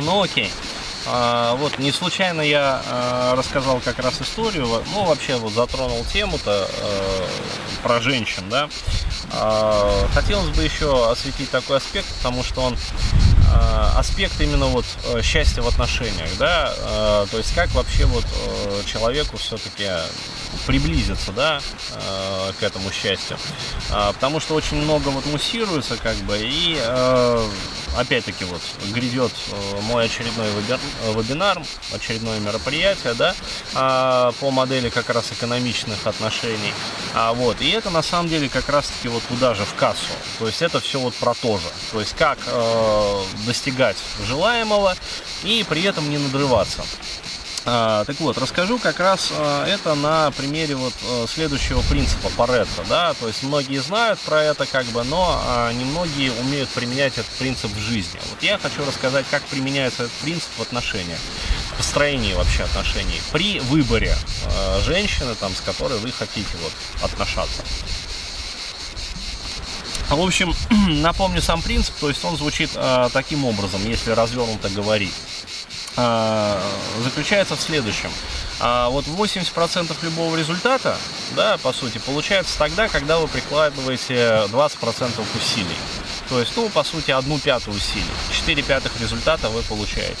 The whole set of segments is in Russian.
Ну окей. А, вот, не случайно я а, рассказал как раз историю, ну, вообще вот затронул тему-то а, про женщин, да. А, хотелось бы еще осветить такой аспект, потому что он а, аспект именно вот э, счастья в отношениях, да, а, то есть как вообще вот э, человеку все-таки приблизиться, да, э, к этому счастью, а, потому что очень много вот муссируется, как бы, и опять-таки вот грядет мой очередной вебинар, очередное мероприятие, да, по модели как раз экономичных отношений, а вот, и это на самом деле как раз-таки вот туда же в кассу, то есть это все вот про то же, то есть как достигать желаемого и при этом не надрываться. А, так вот, расскажу как раз а, это на примере вот а, следующего принципа Паретта, да, то есть многие знают про это как бы, но а, немногие умеют применять этот принцип в жизни. Вот я хочу рассказать, как применяется этот принцип в отношениях, в построении вообще отношений, при выборе женщины, там, с которой вы хотите вот отношаться. В общем, напомню сам принцип, то есть он звучит таким образом, если развернуто говорить. Э, заключается в следующем. А вот 80% любого результата, да, по сути, получается тогда, когда вы прикладываете 20% усилий. То есть, ну, по сути, одну пятую усилий. 4 пятых результата вы получаете.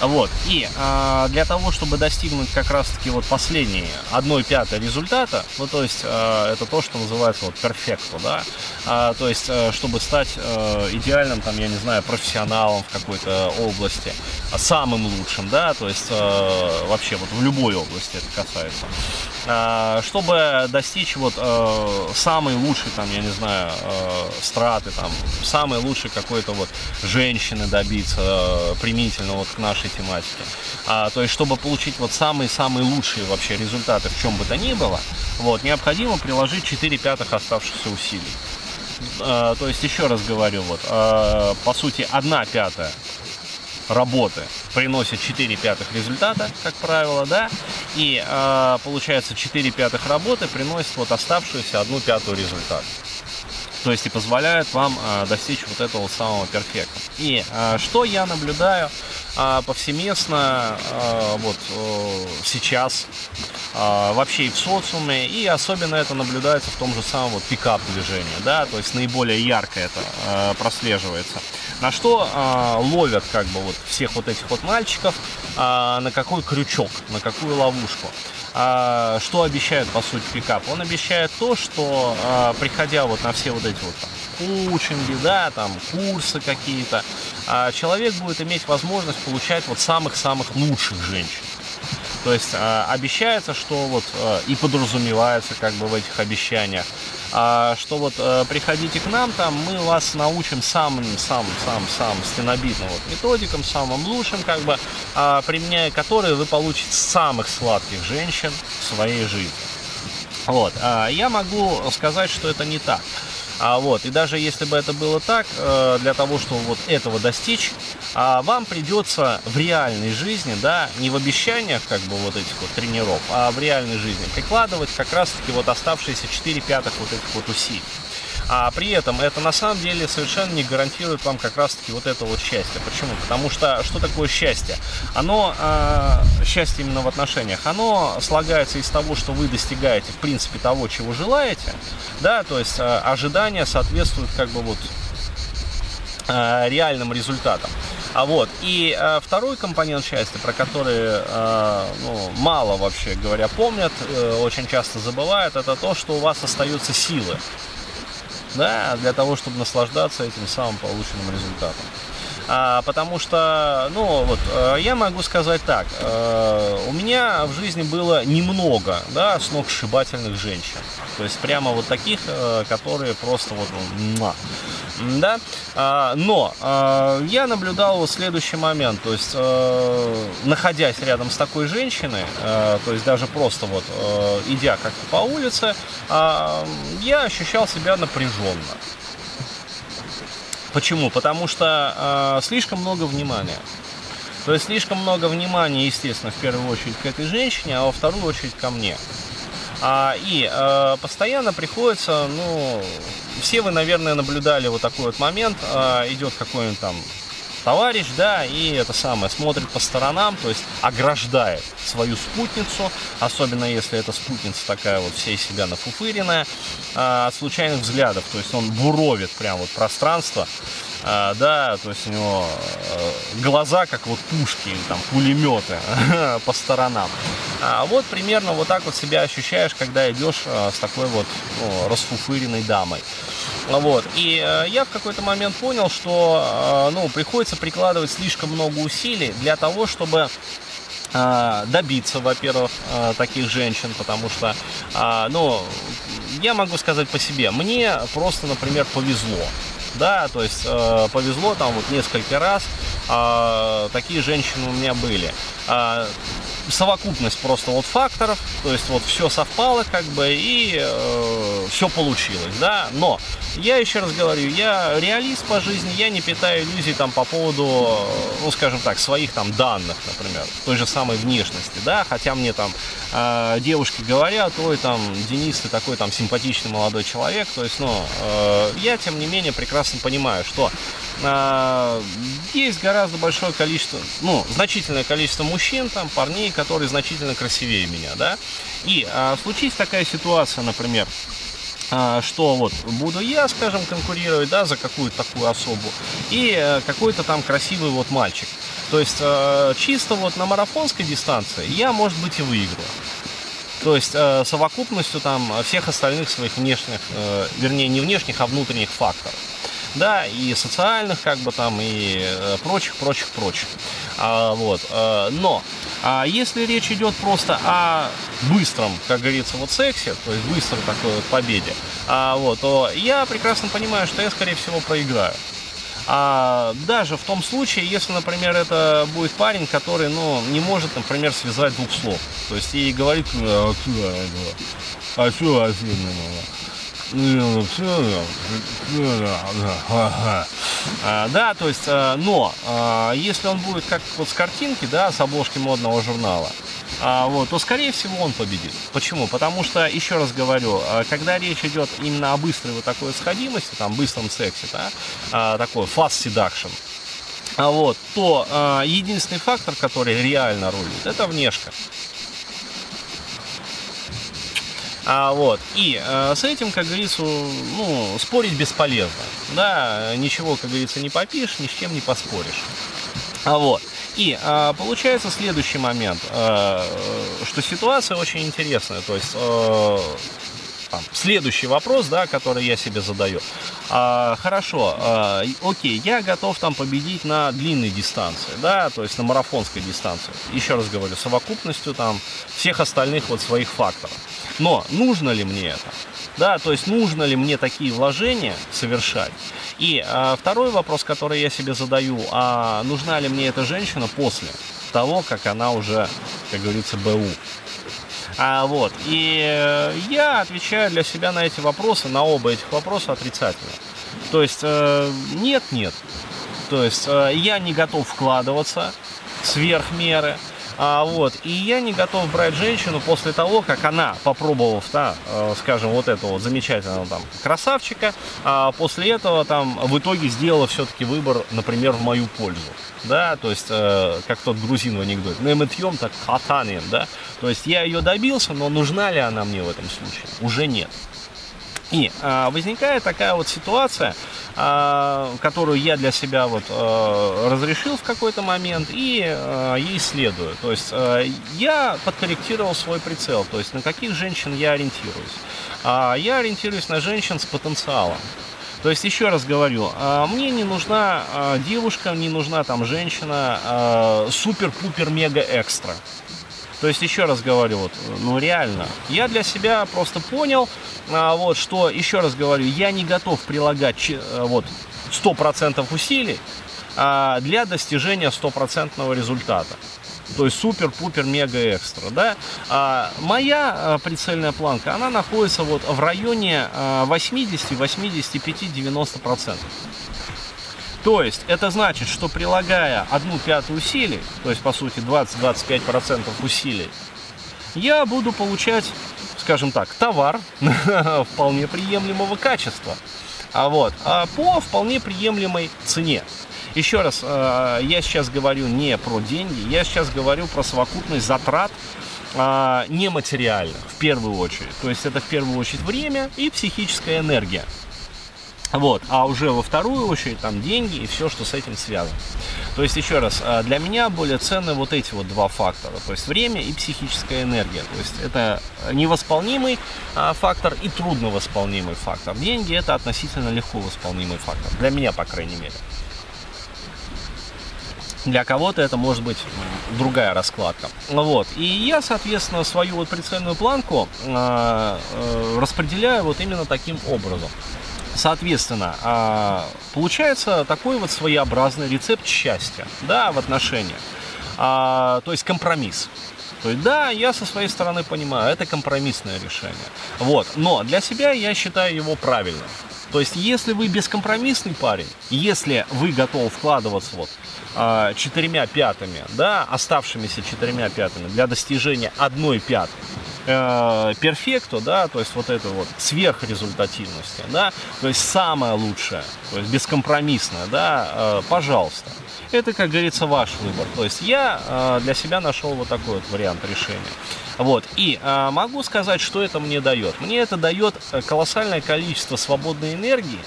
Вот. И а, для того, чтобы достигнуть как раз-таки вот последние одной пятой результата, ну, то есть а, это то, что называется вот перфекто, да, а, то есть, а, чтобы стать а, идеальным, там, я не знаю, профессионалом в какой-то области, самым лучшим, да, то есть а, вообще вот в любой области это касается. А, чтобы достичь вот а, самой лучшей, там, я не знаю, а, страты, там, самой лучшей какой-то вот женщины добиться, а, применительно вот к нашей тематике. А, то есть, чтобы получить вот самые-самые лучшие вообще результаты в чем бы то ни было, вот, необходимо приложить 4 пятых оставшихся усилий. А, то есть, еще раз говорю, вот, а, по сути, 1 пятая работы приносит 4 пятых результата, как правило, да, и э, получается 4 пятых работы приносит вот оставшуюся 1 пятую результат. То есть и позволяет вам э, достичь вот этого самого перфекта. И э, что я наблюдаю э, повсеместно э, вот сейчас э, вообще и в социуме, и особенно это наблюдается в том же самом вот пикап движении, да, то есть наиболее ярко это э, прослеживается. На что э, ловят как бы вот всех вот этих вот мальчиков, э, на какой крючок, на какую ловушку. А, что обещает, по сути, пикап? Он обещает то, что, а, приходя вот на все вот эти вот там, коучинги, да, там, курсы какие-то, а, человек будет иметь возможность получать вот самых-самых лучших женщин. То есть а, обещается, что вот а, и подразумевается как бы в этих обещаниях, а, что вот а, приходите к нам, там мы вас научим самым, самым, самым, самым стенобитным вот методикам, самым лучшим, как бы, а, применяя которые вы получите самых сладких женщин в своей жизни. Вот, а, я могу сказать, что это не так. А вот, и даже если бы это было так, э, для того, чтобы вот этого достичь, а вам придется в реальной жизни, да, не в обещаниях как бы вот этих вот тренеров, а в реальной жизни прикладывать как раз-таки вот оставшиеся 4 пятых вот этих вот усилий. А при этом это на самом деле совершенно не гарантирует вам как раз-таки вот это вот счастье. Почему? Потому что что такое счастье? Оно, э, счастье именно в отношениях, оно слагается из того, что вы достигаете в принципе того, чего желаете, да, то есть э, ожидания соответствуют как бы вот э, реальным результатам. А вот, и э, второй компонент счастья, про который э, ну, мало вообще говоря помнят, э, очень часто забывают, это то, что у вас остаются силы да, для того, чтобы наслаждаться этим самым полученным результатом. А, потому что, ну, вот, э, я могу сказать так, э, у меня в жизни было немного, да, сногсшибательных женщин. То есть прямо вот таких, э, которые просто вот, ну, да, а, но а, я наблюдал следующий момент, то есть, а, находясь рядом с такой женщиной, а, то есть даже просто вот а, идя как-то по улице, а, я ощущал себя напряженно. Почему? Потому что э, слишком много внимания. То есть слишком много внимания, естественно, в первую очередь к этой женщине, а во вторую очередь ко мне. А, и э, постоянно приходится, ну, все вы, наверное, наблюдали вот такой вот момент, э, идет какой-нибудь там товарищ, да, и это самое, смотрит по сторонам, то есть ограждает свою спутницу, особенно если эта спутница такая вот вся из себя нафуфыренная, а, от случайных взглядов, то есть он буровит прям вот пространство, а, да, то есть у него э, глаза как вот пушки там пулеметы по сторонам. А вот примерно вот так вот себя ощущаешь, когда идешь э, с такой вот ну, расфуфыренной дамой. Вот. И э, я в какой-то момент понял, что ну, приходится прикладывать слишком много усилий для того, чтобы добиться, во-первых, таких женщин, потому что, ну, я могу сказать по себе, мне просто, например, повезло да, то есть э, повезло там вот несколько раз, такие женщины у меня были. Совокупность просто вот факторов, то есть вот все совпало как бы и э, все получилось, да, но я еще раз говорю, я реалист по жизни, я не питаю иллюзий там по поводу, ну скажем так, своих там данных, например, той же самой внешности, да, хотя мне там э, девушки говорят, ой, там, Денис, ты такой там симпатичный молодой человек, то есть, ну, э, я тем не менее прекрасно понимаю, что есть гораздо большое количество, ну, значительное количество мужчин, там, парней, которые значительно красивее меня, да, и э, случись такая ситуация, например, а, что вот буду я, скажем, конкурировать, да, за какую-то такую особу, и э, какой-то там красивый вот мальчик. То есть э, чисто вот на марафонской дистанции я, может быть, и выиграю. То есть э, совокупностью там всех остальных своих внешних, вернее, не внешних, а внутренних факторов да, и социальных, как бы там, и э, прочих, прочих, прочих. А, вот, а, но а если речь идет просто о быстром, как говорится, вот сексе, то есть быстрой такой вот победе, а, вот, то я прекрасно понимаю, что я, скорее всего, проиграю. А даже в том случае, если, например, это будет парень, который, ну, не может, например, связать двух слов. То есть и говорит, а что, а что, да, то есть, э, но э, если он будет как вот с картинки, да, с обложки модного журнала, а, вот, то скорее всего он победит. Почему? Потому что, еще раз говорю, э, когда речь идет именно о быстрой вот такой сходимости, там, быстром сексе, да, такой fast seduction, вот, то единственный фактор, который реально рулит, это внешка. А, вот. И э, с этим, как говорится, ну, спорить бесполезно. Да, ничего, как говорится, не попишешь, ни с чем не поспоришь. А вот. И э, получается следующий момент, э, что ситуация очень интересная. То есть э, там, следующий вопрос, да, который я себе задаю. А, хорошо, а, окей, я готов там победить на длинной дистанции, да, то есть на марафонской дистанции. Еще раз говорю, совокупностью там всех остальных вот своих факторов. Но нужно ли мне это? Да, то есть нужно ли мне такие вложения совершать? И а, второй вопрос, который я себе задаю, а нужна ли мне эта женщина после того, как она уже, как говорится, БУ? А, вот, и э, я отвечаю для себя на эти вопросы, на оба этих вопроса отрицательно. То есть э, нет, нет. То есть э, я не готов вкладываться сверх меры. А, вот, и я не готов брать женщину после того, как она, попробовав, да, э, скажем, вот этого вот замечательного там красавчика, а после этого там в итоге сделала все-таки выбор, например, в мою пользу. Да, то есть, э, как тот грузин в анекдоте, не мытьем, так катанием, да. То есть я ее добился, но нужна ли она мне в этом случае? Уже нет. И а, возникает такая вот ситуация, которую я для себя вот а, разрешил в какой-то момент и а, ей следую. То есть а, я подкорректировал свой прицел, то есть на каких женщин я ориентируюсь. А, я ориентируюсь на женщин с потенциалом. То есть, еще раз говорю, а, мне не нужна а, девушка, не нужна там женщина а, супер-пупер-мега-экстра. То есть, еще раз говорю, вот, ну реально, я для себя просто понял, а, вот, что, еще раз говорю, я не готов прилагать э, вот, 100% усилий а, для достижения стопроцентного результата. То есть супер-пупер мега экстра, да. А, моя а, прицельная планка, она находится вот в районе а, 80, 85, 90 процентов. То есть это значит, что прилагая одну пятую усилий, то есть по сути 20-25% усилий, я буду получать, скажем так, товар вполне приемлемого качества, а вот, а по вполне приемлемой цене. Еще раз, э, я сейчас говорю не про деньги, я сейчас говорю про совокупность затрат э, нематериальных в первую очередь. То есть это в первую очередь время и психическая энергия. Вот, а уже во вторую очередь там деньги и все, что с этим связано. То есть, еще раз, а, для меня более ценны вот эти вот два фактора, то есть время и психическая энергия. То есть это невосполнимый а, фактор и трудновосполнимый фактор. Деньги это относительно легко восполнимый фактор, для меня, по крайней мере. Для кого-то это может быть другая раскладка. Вот. И я, соответственно, свою вот прицельную планку э, э, распределяю вот именно таким образом. Соответственно, а, получается такой вот своеобразный рецепт счастья, да, в отношениях. А, то есть компромисс. То есть, да, я со своей стороны понимаю, это компромиссное решение. Вот. Но для себя я считаю его правильным. То есть, если вы бескомпромиссный парень, если вы готовы вкладываться вот а, четырьмя пятыми, да, оставшимися четырьмя пятыми для достижения одной пятой, э, перфекту, да, то есть вот это вот сверхрезультативности, да, то есть самое лучшее, то есть бескомпромиссное, да, э, пожалуйста. Это, как говорится, ваш выбор. То есть я э, для себя нашел вот такой вот вариант решения. Вот. И э, могу сказать, что это мне дает. Мне это дает э, колоссальное количество свободной энергии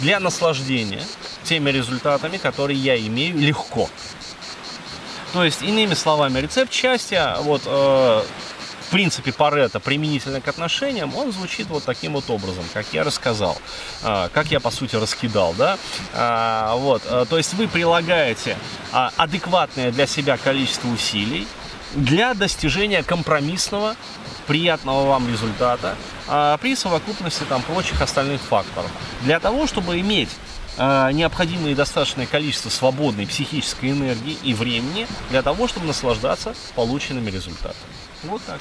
для наслаждения теми результатами, которые я имею легко. То есть, иными словами, рецепт счастья, вот, э, в принципе, Паретта применительно к отношениям, он звучит вот таким вот образом, как я рассказал, э, как я, по сути, раскидал, да, э, вот, э, то есть вы прилагаете э, адекватное для себя количество усилий для достижения компромиссного, приятного вам результата при совокупности там прочих остальных факторов. Для того, чтобы иметь необходимое достаточное количество свободной психической энергии и времени для того, чтобы наслаждаться полученными результатами. Вот так.